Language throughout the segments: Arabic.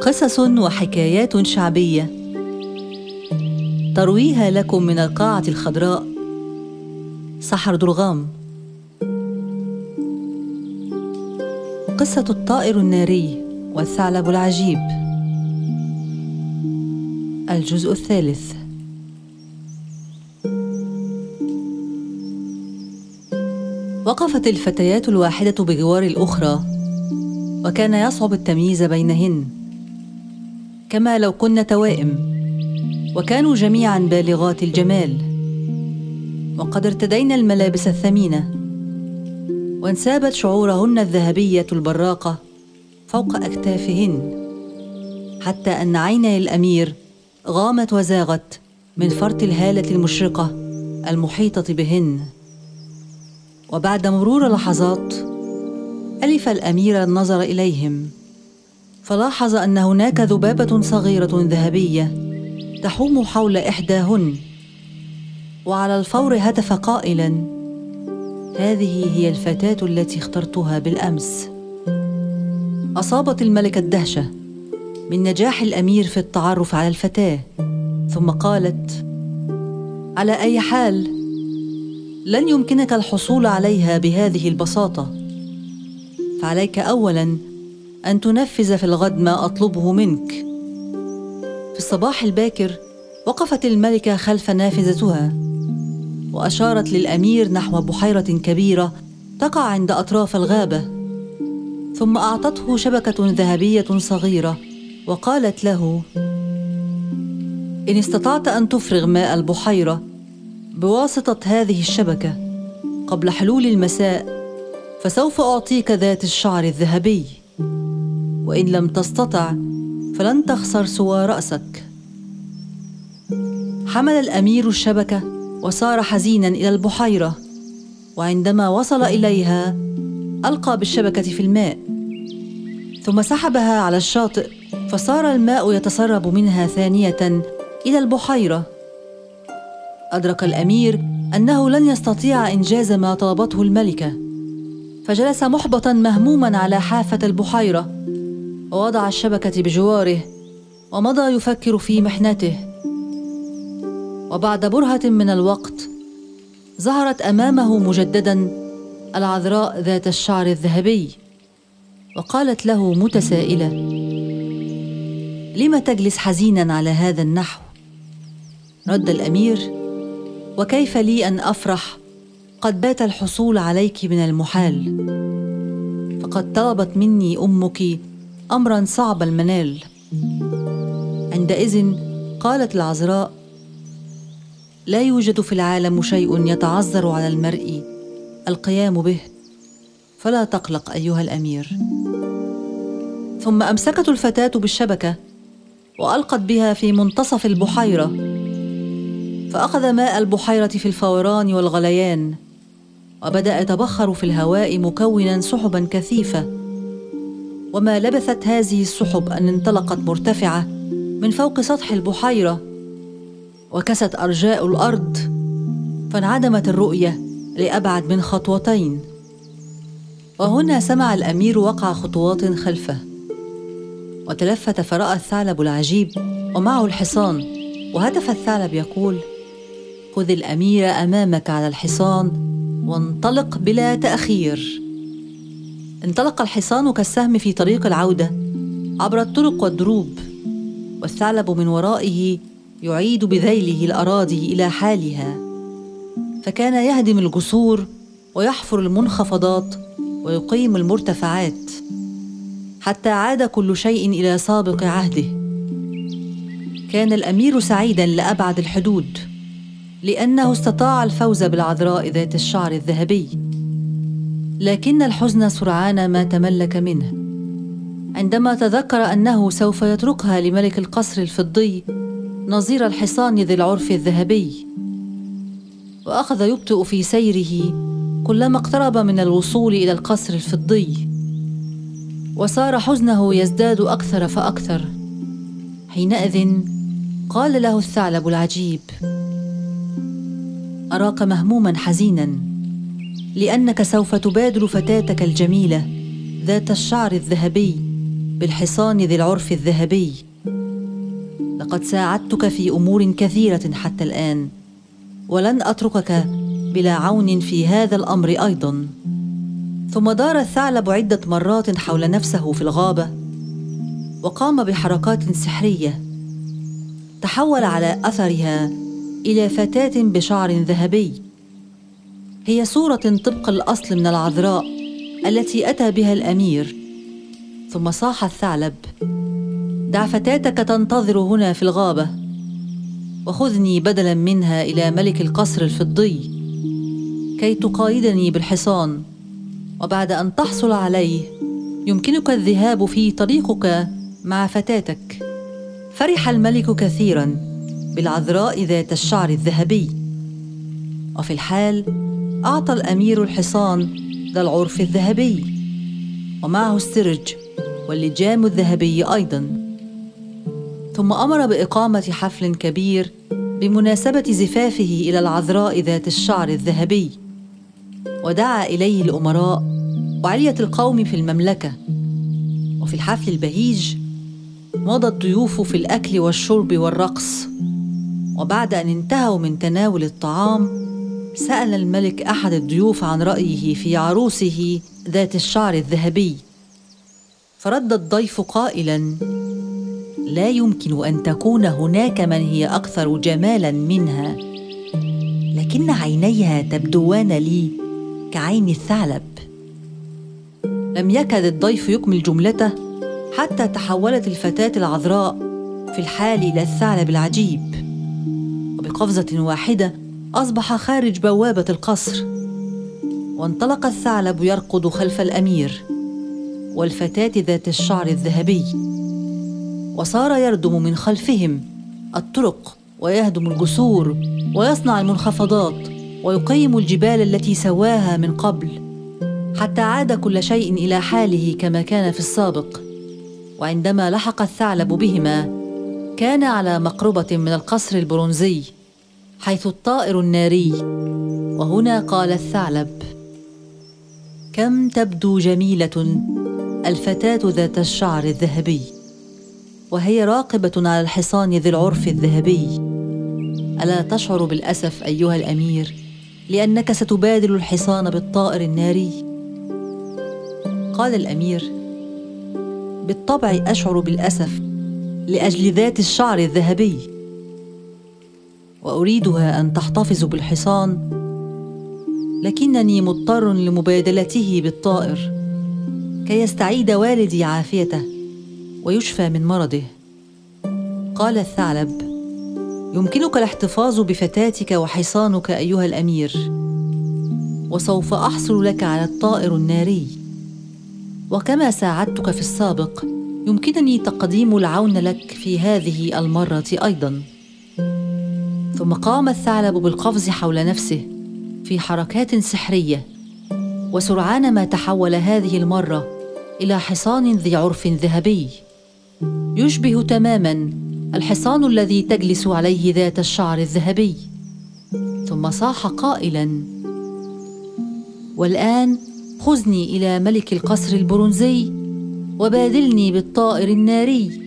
قصص وحكايات شعبية. ترويها لكم من القاعة الخضراء. سحر درغام قصة الطائر الناري والثعلب العجيب. الجزء الثالث. وقفت الفتيات الواحدة بجوار الأخرى. وكان يصعب التمييز بينهن. كما لو كن توائم وكانوا جميعا بالغات الجمال. وقد ارتدين الملابس الثمينة وانسابت شعورهن الذهبية البراقة فوق أكتافهن حتى أن عيني الأمير غامت وزاغت من فرط الهالة المشرقة المحيطة بهن. وبعد مرور لحظات ألف الأمير النظر إليهم فلاحظ أن هناك ذبابة صغيرة ذهبية تحوم حول إحداهن وعلى الفور هتف قائلا هذه هي الفتاة التي اخترتها بالأمس. أصابت الملكة الدهشة من نجاح الأمير في التعرف على الفتاة ثم قالت على أي حال لن يمكنك الحصول عليها بهذه البساطة. فعليك اولا أن تنفذ في الغد ما أطلبه منك. في الصباح الباكر وقفت الملكة خلف نافذتها وأشارت للأمير نحو بحيرة كبيرة تقع عند أطراف الغابة ثم أعطته شبكة ذهبية صغيرة وقالت له إن استطعت أن تفرغ ماء البحيرة بواسطة هذه الشبكة قبل حلول المساء فسوف أعطيك ذات الشعر الذهبي. وإن لم تستطع فلن تخسر سوى رأسك. حمل الأمير الشبكة وسار حزينا إلى البحيرة وعندما وصل إليها ألقى بالشبكة في الماء. ثم سحبها على الشاطئ فصار الماء يتسرب منها ثانية إلى البحيرة. أدرك الأمير أنه لن يستطيع إنجاز ما طلبته الملكة. فجلس محبطا مهموما على حافة البحيرة. ووضع الشبكة بجواره ومضى يفكر في محنته. وبعد برهة من الوقت ظهرت أمامه مجددا العذراء ذات الشعر الذهبي وقالت له متسائلة لم تجلس حزينا على هذا النحو؟ رد الأمير وكيف لي أن أفرح؟ قد بات الحصول عليك من المحال. فقد طلبت مني أمك امرا صعب المنال. عندئذ قالت العذراء لا يوجد في العالم شيء يتعذر على المرء القيام به فلا تقلق أيها الأمير. ثم أمسكت الفتاة بالشبكة وألقت بها في منتصف البحيرة فأخذ ماء البحيرة في الفوران والغليان. وبدأ يتبخر في الهواء مكونا سحبا كثيفة. وما لبثت هذه السحب أن انطلقت مرتفعة من فوق سطح البحيرة. وكست أرجاء الأرض فانعدمت الرؤية لأبعد من خطوتين. وهنا سمع الأمير وقع خطوات خلفه. وتلفت فراى الثعلب العجيب ومعه الحصان. وهتف الثعلب يقول خذ الأمير أمامك على الحصان وانطلق بلا تأخير. انطلق الحصان كالسهم في طريق العودة عبر الطرق والدروب والثعلب من ورائه يعيد بذيله الأراضي إلى حالها. فكان يهدم الجسور ويحفر المنخفضات ويقيم المرتفعات حتى عاد كل شيء إلى سابق عهده. كان الأمير سعيدا لأبعد الحدود. لأنه استطاع الفوز بالعذراء ذات الشعر الذهبي. لكن الحزن سرعان ما تملك منه. عندما تذكر أنه سوف يتركها لملك القصر الفضي نظير الحصان ذي العرف الذهبي. وأخذ يبطئ في سيره كلما اقترب من الوصول إلى القصر الفضي. وصار حزنه يزداد أكثر فأكثر. حينئذ قال له الثعلب العجيب أراك مهموما حزينا لأنك سوف تبادر فتاتك الجميلة ذات الشعر الذهبي بالحصان ذي العرف الذهبي. لقد ساعدتك في أمور كثيرة حتى الآن ولن أتركك بلا عون في هذا الأمر أيضا. ثم دار الثعلب عدة مرات حول نفسه في الغابة وقام بحركات سحرية تحول على أثرها إلى فتاة بشعر ذهبي. هي صورة طبق الأصل من العذراء التي أتى بها الأمير. ثم صاح الثعلب. دع فتاتك تنتظر هنا في الغابة. وخذني بدلا منها إلى ملك القصر الفضي. كي تقايدني بالحصان. وبعد أن تحصل عليه يمكنك الذهاب في طريقك مع فتاتك. فرح الملك كثيرا. بالعذراء ذات الشعر الذهبي. وفي الحال أعطى الأمير الحصان ذا العرف الذهبي ومعه السرج واللجام الذهبي أيضا. ثم أمر بإقامة حفل كبير بمناسبة زفافه إلى العذراء ذات الشعر الذهبي. ودعا إليه الأمراء وعلية القوم في المملكة. وفي الحفل البهيج مضى الضيوف في الأكل والشرب والرقص. وبعد أن انتهوا من تناول الطعام سأل الملك أحد الضيوف عن رأيه في عروسه ذات الشعر الذهبي. فرد الضيف قائلا لا يمكن أن تكون هناك من هي أكثر جمالا منها. لكن عينيها تبدوان لي كعين الثعلب. لم يكد الضيف يكمل جملته حتى تحولت الفتاة العذراء في الحال إلى الثعلب العجيب. وبقفزه واحدة أصبح خارج بوابة القصر. وانطلق الثعلب يركض خلف الأمير والفتاة ذات الشعر الذهبي. وصار يردم من خلفهم الطرق ويهدم الجسور ويصنع المنخفضات ويقيم الجبال التي سواها من قبل حتى عاد كل شيء إلى حاله كما كان في السابق. وعندما لحق الثعلب بهما كان على مقربة من القصر البرونزي. حيث الطائر الناري. وهنا قال الثعلب كم تبدو جميلة الفتاة ذات الشعر الذهبي وهي راقبة على الحصان ذي العرف الذهبي. ألا تشعر بالأسف أيها الأمير لأنك ستبادل الحصان بالطائر الناري؟ قال الأمير بالطبع أشعر بالأسف لأجل ذات الشعر الذهبي. وأريدها أن تحتفظ بالحصان. لكنني مضطر لمبادلته بالطائر كي يستعيد والدي عافيته ويشفى من مرضه. قال الثعلب يمكنك الاحتفاظ بفتاتك وحصانك أيها الأمير وسوف أحصل لك على الطائر الناري. وكما ساعدتك في السابق يمكنني تقديم العون لك في هذه المرة أيضا. ثم قام الثعلب بالقفز حول نفسه في حركات سحرية وسرعان ما تحول هذه المرة إلى حصان ذي عرف ذهبي. يشبه تماما الحصان الذي تجلس عليه ذات الشعر الذهبي. ثم صاح قائلا والآن خذني إلى ملك القصر البرونزي وبادلني بالطائر الناري.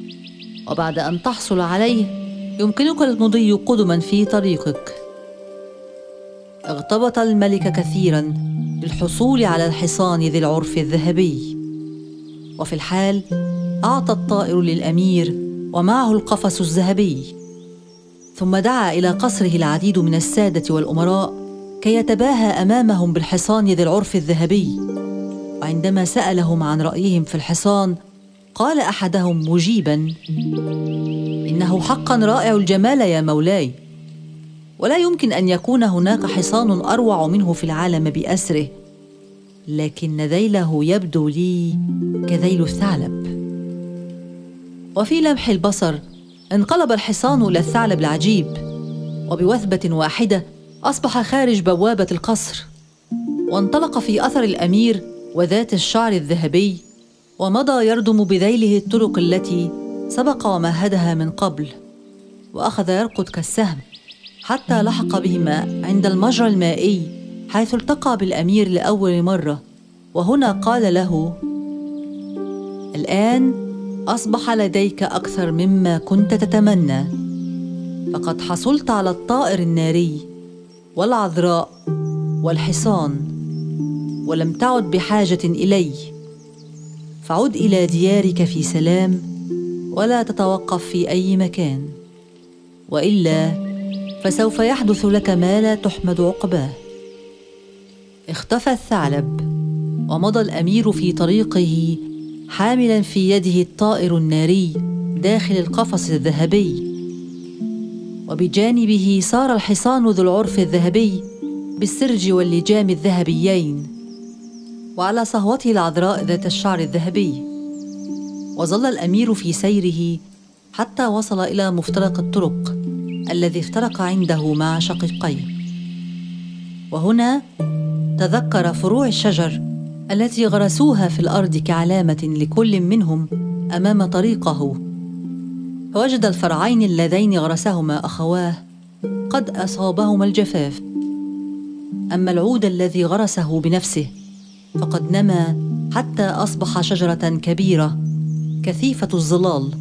وبعد أن تحصل عليه يمكنك المضي قدما في طريقك. اغتبط الملك كثيرا للحصول على الحصان ذي العرف الذهبي. وفي الحال أعطى الطائر للأمير ومعه القفص الذهبي. ثم دعا إلى قصره العديد من السادة والأمراء كي يتباهى أمامهم بالحصان ذي العرف الذهبي. وعندما سألهم عن رأيهم في الحصان قال أحدهم مجيبا إنه حقا رائع الجمال يا مولاي. ولا يمكن أن يكون هناك حصان أروع منه في العالم بأسره. لكن ذيله يبدو لي كذيل الثعلب. وفي لمح البصر انقلب الحصان إلى الثعلب العجيب. وبوثبة واحدة أصبح خارج بوابة القصر. وانطلق في أثر الأمير وذات الشعر الذهبي. ومضى يردم بذيله الطرق التي سبق ومهدها من قبل وأخذ يركض كالسهم حتى لحق بهما عند المجرى المائي حيث التقى بالأمير لأول مرة. وهنا قال له الآن أصبح لديك أكثر مما كنت تتمنى فقد حصلت على الطائر الناري والعذراء والحصان ولم تعد بحاجة إلي فعد إلى ديارك في سلام ولا تتوقف في أي مكان. وإلا فسوف يحدث لك ما لا تحمد عقباه. اختفى الثعلب ومضى الأمير في طريقه حاملا في يده الطائر الناري داخل القفص الذهبي. وبجانبه سار الحصان ذو العرف الذهبي بالسرج واللجام الذهبيين وعلى صهوته العذراء ذات الشعر الذهبي. وظل الأمير في سيره حتى وصل إلى مفترق الطرق الذي افترق عنده مع شقيقيه. وهنا تذكر فروع الشجر التي غرسوها في الأرض كعلامة لكل منهم أمام طريقه. فوجد الفرعين اللذين غرسهما أخواه قد أصابهما الجفاف. أما العود الذي غرسه بنفسه فقد نما حتى أصبح شجرة كبيرة كثيفة الظلال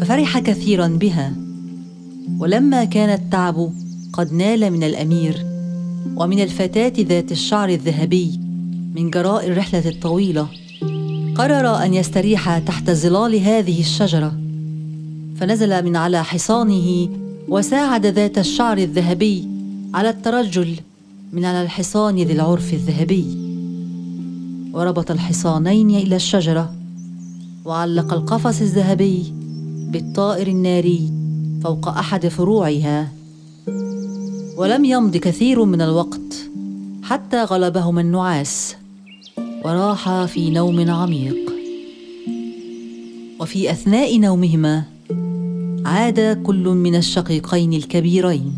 ففرح كثيرا بها. ولما كان التعب قد نال من الأمير ومن الفتاة ذات الشعر الذهبي من جراء الرحلة الطويلة قرر أن يستريح تحت ظلال هذه الشجرة. فنزل من على حصانه وساعد ذات الشعر الذهبي على الترجل من على الحصان ذي العرف الذهبي. وربط الحصانين إلى الشجرة. وعلق القفص الذهبي بالطائر الناري فوق أحد فروعها. ولم يمض كثير من الوقت حتى غلبهما النعاس وراحا في نوم عميق. وفي أثناء نومهما عاد كل من الشقيقين الكبيرين.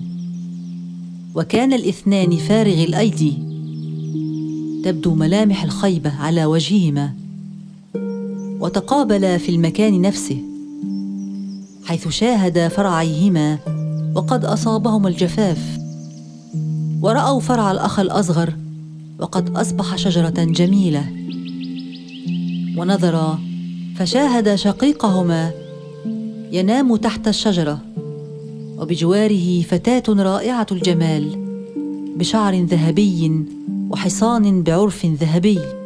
وكان الاثنان فارغ الأيدي تبدو ملامح الخيبة على وجههما. وتقابلا في المكان نفسه حيث شاهدا فرعيهما وقد اصابهما الجفاف. ورأوا فرع الأخ الأصغر وقد أصبح شجرة جميلة. ونظرا فشاهد شقيقهما ينام تحت الشجرة وبجواره فتاة رائعة الجمال بشعر ذهبي وحصان بعرف ذهبي.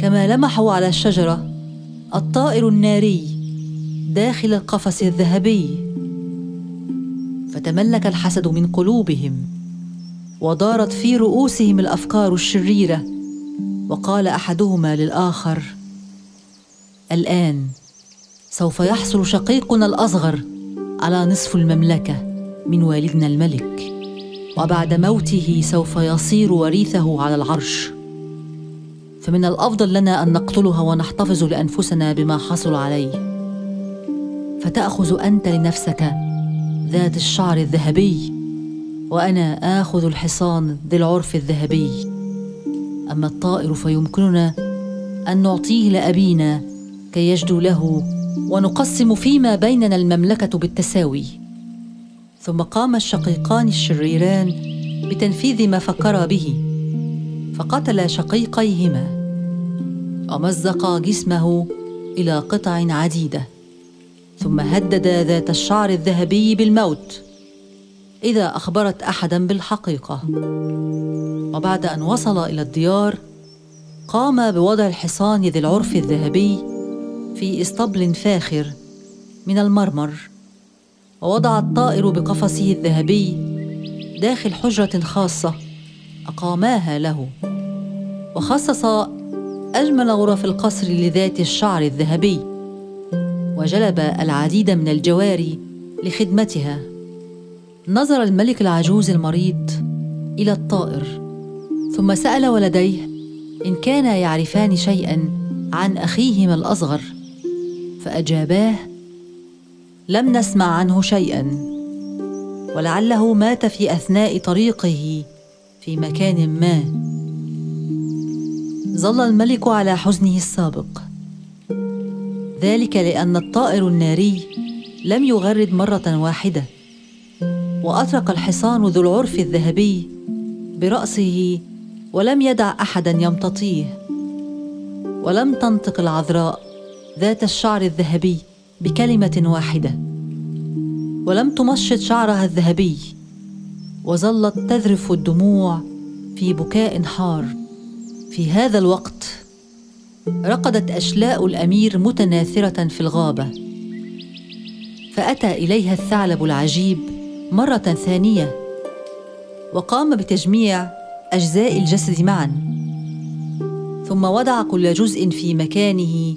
كما لمحوا على الشجرة الطائر الناري داخل القفص الذهبي. فتملك الحسد من قلوبهم ودارت في رؤوسهم الأفكار الشريرة. وقال أحدهما للآخر الآن سوف يحصل شقيقنا الأصغر على نصف المملكة من والدنا الملك وبعد موته سوف يصير وريثه على العرش. فمن الأفضل لنا أن نقتلها ونحتفظ لانفسنا بما حصل عليه. فتأخذ أنت لنفسك ذات الشعر الذهبي وأنا آخذ الحصان ذي العرف الذهبي. أما الطائر فيمكننا أن نعطيه لأبينا كي يجدو له ونقسم فيما بيننا المملكة بالتساوي. ثم قام الشقيقان الشريران بتنفيذ ما فكرا به فقتل شقيقيهما. ومزقا جسمه إلى قطع عديدة ثم هدد ذات الشعر الذهبي بالموت إذا أخبرت احدا بالحقيقة. وبعد أن وصل إلى الديار قام بوضع الحصان ذي العرف الذهبي في اسطبل فاخر من المرمر ووضع الطائر بقفصه الذهبي داخل حجرة خاصة أقاماها له وخصص أجمل غرف القصر لذات الشعر الذهبي وجلب العديد من الجواري لخدمتها. نظر الملك العجوز المريض إلى الطائر ثم سأل ولديه إن كانا يعرفان شيئا عن أخيهما الأصغر فأجاباه لم نسمع عنه شيئا ولعله مات في أثناء طريقه في مكان ما. ظل الملك على حزنه السابق. ذلك لأن الطائر الناري لم يغرد مرة واحدة وأطرق الحصان ذو العرف الذهبي برأسه ولم يدع أحدا يمتطيه. ولم تنطق العذراء ذات الشعر الذهبي بكلمة واحدة ولم تمشط شعرها الذهبي وظلت تذرف الدموع في بكاء حار. في هذا الوقت رقدت أشلاء الأمير متناثرة في الغابة فأتى إليها الثعلب العجيب مرة ثانية وقام بتجميع أجزاء الجسد معا ثم وضع كل جزء في مكانه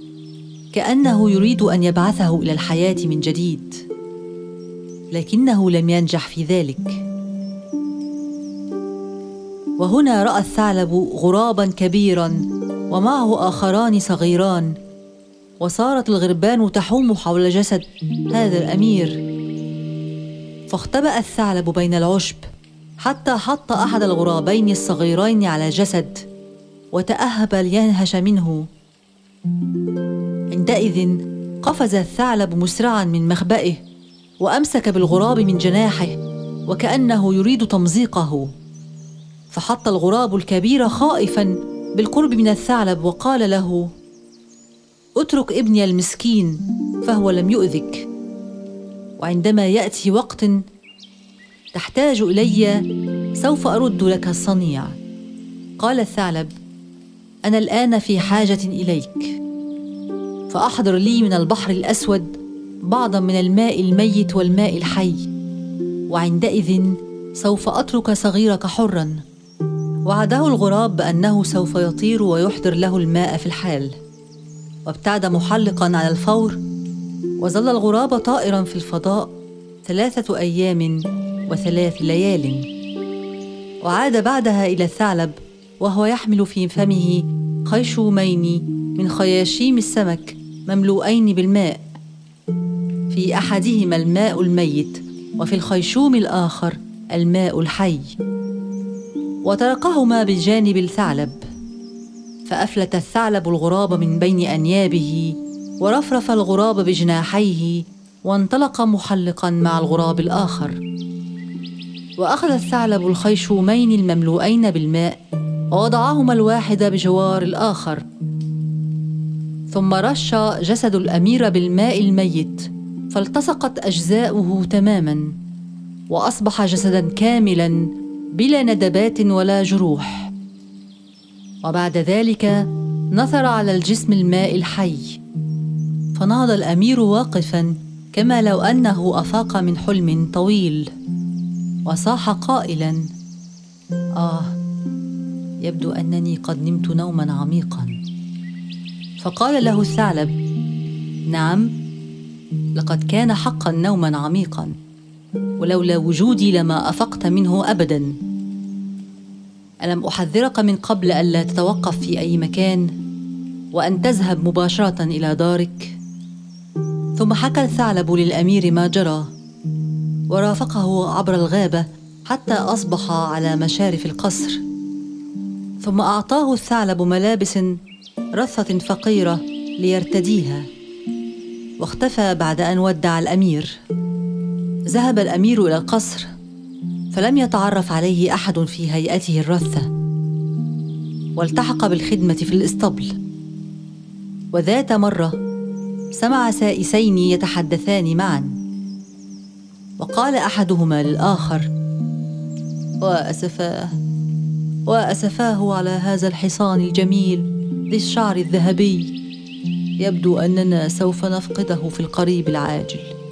كأنه يريد أن يبعثه إلى الحياة من جديد لكنه لم ينجح في ذلك. وهنا رأى الثعلب غرابا كبيرا ومعه آخران صغيران. وصارت الغربان تحوم حول جسد هذا الأمير. فاختبأ الثعلب بين العشب حتى حط أحد الغرابين الصغيرين على جسد وتأهب لينهش منه. عندئذ قفز الثعلب مسرعا من مخبئه وأمسك بالغراب من جناحه وكأنه يريد تمزيقه. فحط الغراب الكبير خائفا بالقرب من الثعلب وقال له اترك ابني المسكين فهو لم يؤذك. وعندما يأتي وقت تحتاج إلي سوف أرد لك الصنيع. قال الثعلب أنا الآن في حاجة إليك. فأحضر لي من البحر الأسود بعضا من الماء الميت والماء الحي. وعندئذ سوف أترك صغيرك حرا. وعده الغراب بأنه سوف يطير ويحضر له الماء في الحال. وابتعد محلقا على الفور وظل الغراب طائرا في الفضاء ثلاثة أيام وثلاث ليال. وعاد بعدها إلى الثعلب وهو يحمل في فمه خيشومين من خياشيم السمك مملوءين بالماء. في أحدهما الماء الميت وفي الخيشوم الآخر الماء الحي. وتركهما بجانب الثعلب فأفلت الثعلب الغراب من بين أنيابه ورفرف الغراب بجناحيه وانطلق محلقا مع الغراب الآخر. وأخذ الثعلب الخيشومين المملوءين بالماء ووضعهما الواحد بجوار الآخر. ثم رش جسد الأمير بالماء الميت فالتصقت أجزاؤه تماما وأصبح جسدا كاملا بلا ندبات ولا جروح. وبعد ذلك نثر على الجسم الماء الحي. فنهض الأمير واقفا كما لو أنه أفاق من حلم طويل. وصاح قائلا آه يبدو أنني قد نمت نوما عميقا. فقال له الثعلب نعم لقد كان حقا نوما عميقا. ولولا وجودي لما أفقت منه ابدا. ألم أحذرك من قبل الا تتوقف في أي مكان وأن تذهب مباشرة إلى دارك؟ ثم حكى الثعلب للأمير ما جرى ورافقه عبر الغابة حتى أصبح على مشارف القصر. ثم أعطاه الثعلب ملابس رثة فقيرة ليرتديها واختفى بعد أن ودع الأمير. ذهب الأمير إلى القصر فلم يتعرف عليه أحد في هيئته الرثة والتحق بالخدمة في الإسطبل. وذات مرة سمع سائسين يتحدثان معا وقال أحدهما للآخر وأسفاه وأسفاه على هذا الحصان الجميل ذي الشعر الذهبي. يبدو أننا سوف نفقده في القريب العاجل.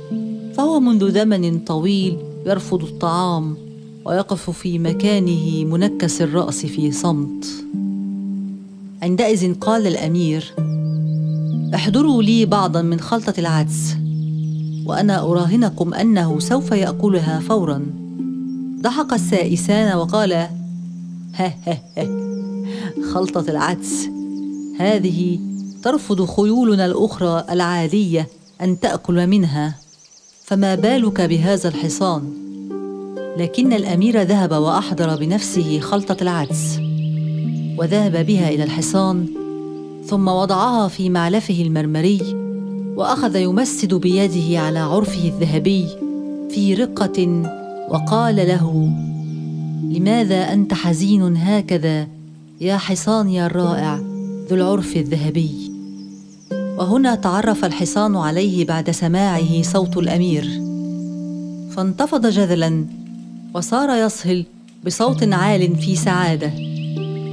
فهو منذ زمن طويل يرفض الطعام ويقف في مكانه منكس الرأس في صمت. عندئذ قال الأمير احضروا لي بعضا من خلطة العدس وأنا أراهنكم أنه سوف يأكلها فورا. ضحك السائسان وقال ها ها ها خلطة العدس هذه ترفض خيولنا الأخرى العادية أن تأكل منها. فما بالك بهذا الحصان؟ لكن الأمير ذهب وأحضر بنفسه خلطة العدس وذهب بها إلى الحصان ثم وضعها في معلفه المرمري وأخذ يمسد بيده على عرفه الذهبي في رقة وقال له لماذا أنت حزين هكذا يا حصاني الرائع ذو العرف الذهبي؟ وهنا تعرف الحصان عليه بعد سماعه صوت الأمير. فانتفض جذلا وصار يصهل بصوت عال في سعادة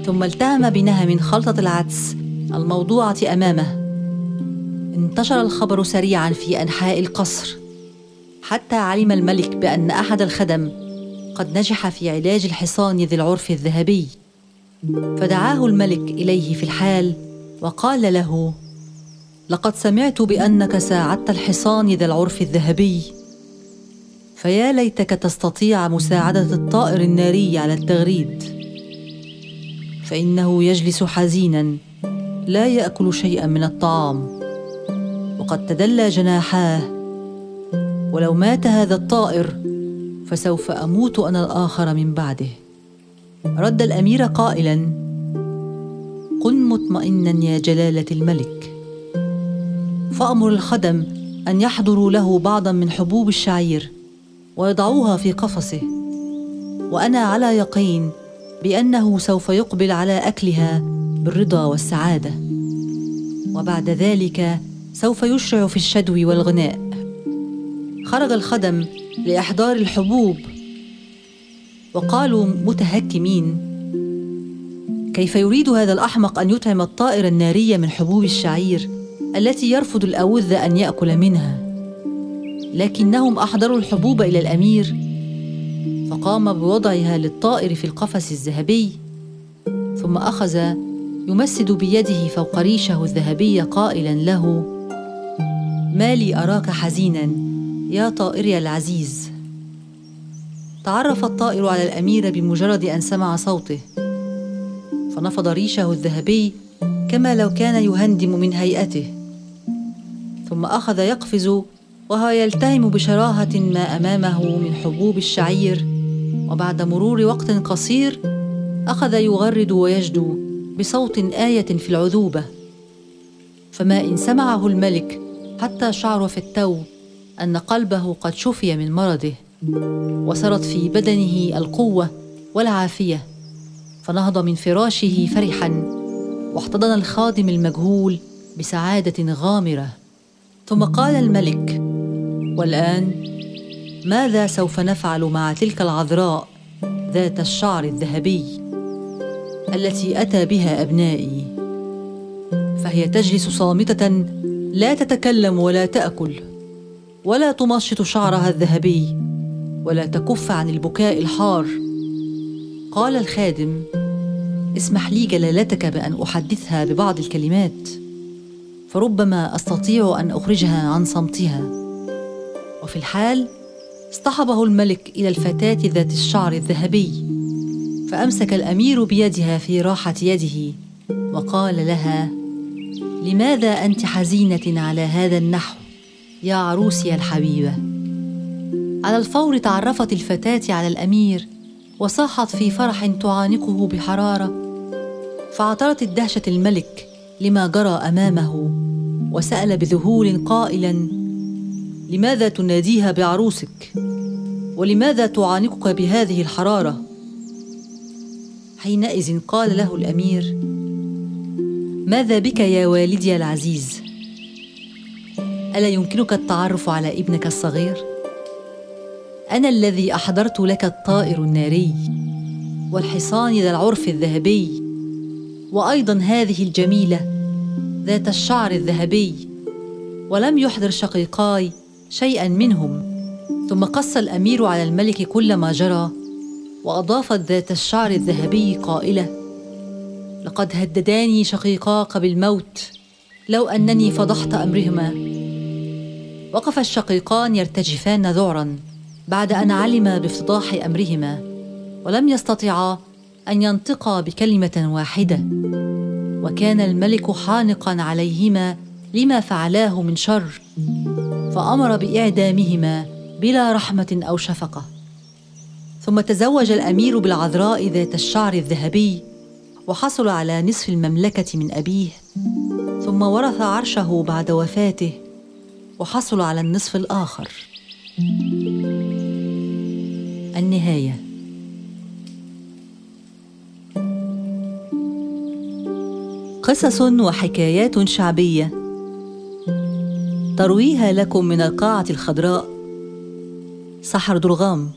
ثم التهم بنهم خلطة العدس الموضوعة أمامه. انتشر الخبر سريعا في أنحاء القصر حتى علم الملك بأن أحد الخدم قد نجح في علاج الحصان ذي العرف الذهبي. فدعاه الملك إليه في الحال وقال له لقد سمعت بأنك ساعدت الحصان ذا العرف الذهبي. فيا ليتك تستطيع مساعدة الطائر الناري على التغريد. فإنه يجلس حزينا لا يأكل شيئا من الطعام. وقد تدلى جناحاه. ولو مات هذا الطائر فسوف أموت أنا الآخر من بعده. رد الأمير قائلا كن مطمئنا يا جلالة الملك. فأمر الخدم أن يحضروا له بعضا من حبوب الشعير ويضعوها في قفصه. وأنا على يقين بأنه سوف يقبل على أكلها بالرضا والسعادة. وبعد ذلك سوف يشرع في الشدو والغناء. خرج الخدم لإحضار الحبوب. وقالوا متهكمين كيف يريد هذا الأحمق أن يطعم الطائر الناري من حبوب الشعير؟ التي يرفض الأوذ أن يأكل منها. لكنهم أحضروا الحبوب إلى الأمير فقام بوضعها للطائر في القفص الذهبي ثم أخذ يمسد بيده فوق ريشه الذهبي قائلا له ما لي أراك حزينا يا طائري العزيز. تعرف الطائر على الأمير بمجرد أن سمع صوته فنفض ريشه الذهبي كما لو كان يهندم من هيئته. ثم أخذ يقفز وهو يلتهم بشراهة ما أمامه من حبوب الشعير. وبعد مرور وقت قصير أخذ يغرد ويجدو بصوت آية في العذوبة. فما إن سمعه الملك حتى شعر في التو أن قلبه قد شفي من مرضه. وسرت في بدنه القوة والعافية. فنهض من فراشه فرحا. واحتضن الخادم المجهول بسعادة غامرة. ثم قال الملك والآن ماذا سوف نفعل مع تلك العذراء ذات الشعر الذهبي التي أتى بها أبنائي؟ فهي تجلس صامتة لا تتكلم ولا تأكل ولا تمشط شعرها الذهبي ولا تكف عن البكاء الحار. قال الخادم اسمح لي جلالتك بأن أحدثها ببعض الكلمات. فربما أستطيع أن أخرجها عن صمتها. وفي الحال اصطحبه الملك إلى الفتاة ذات الشعر الذهبي فأمسك الأمير بيدها في راحة يده وقال لها لماذا أنت حزينة على هذا النحو يا عروسي الحبيبة؟ على الفور تعرفت الفتاة على الأمير وصاحت في فرح تعانقه بحرارة فعثرت الدهشة الملك لما جرى أمامه وسأل بذهول قائلا لماذا تناديها بعروسك؟ ولماذا تعانقك بهذه الحرارة؟ حينئذ قال له الأمير ماذا بك يا والدي العزيز؟ ألا يمكنك التعرف على ابنك الصغير؟ أنا الذي أحضرت لك الطائر الناري والحصان ذا العرف الذهبي وأيضا هذه الجميلة ذات الشعر الذهبي ولم يحضر شقيقاي شيئا منهم. ثم قص الأمير على الملك كل ما جرى واضافت ذات الشعر الذهبي قائلة لقد هدداني شقيقاك بالموت لو أنني فضحت أمرهما. وقف الشقيقان يرتجفان ذعرا بعد أن علما بافتضاح أمرهما ولم يستطعا أن ينطقا بكلمة واحدة. وكان الملك حانقا عليهما لما فعلاه من شر فأمر بإعدامهما بلا رحمة أو شفقة. ثم تزوج الأمير بالعذراء ذات الشعر الذهبي وحصل على نصف المملكة من أبيه. ثم ورث عرشه بعد وفاته وحصل على النصف الآخر. النهاية. قصص وحكايات شعبية. ترويها لكم من القاعة الخضراء سحر درغام.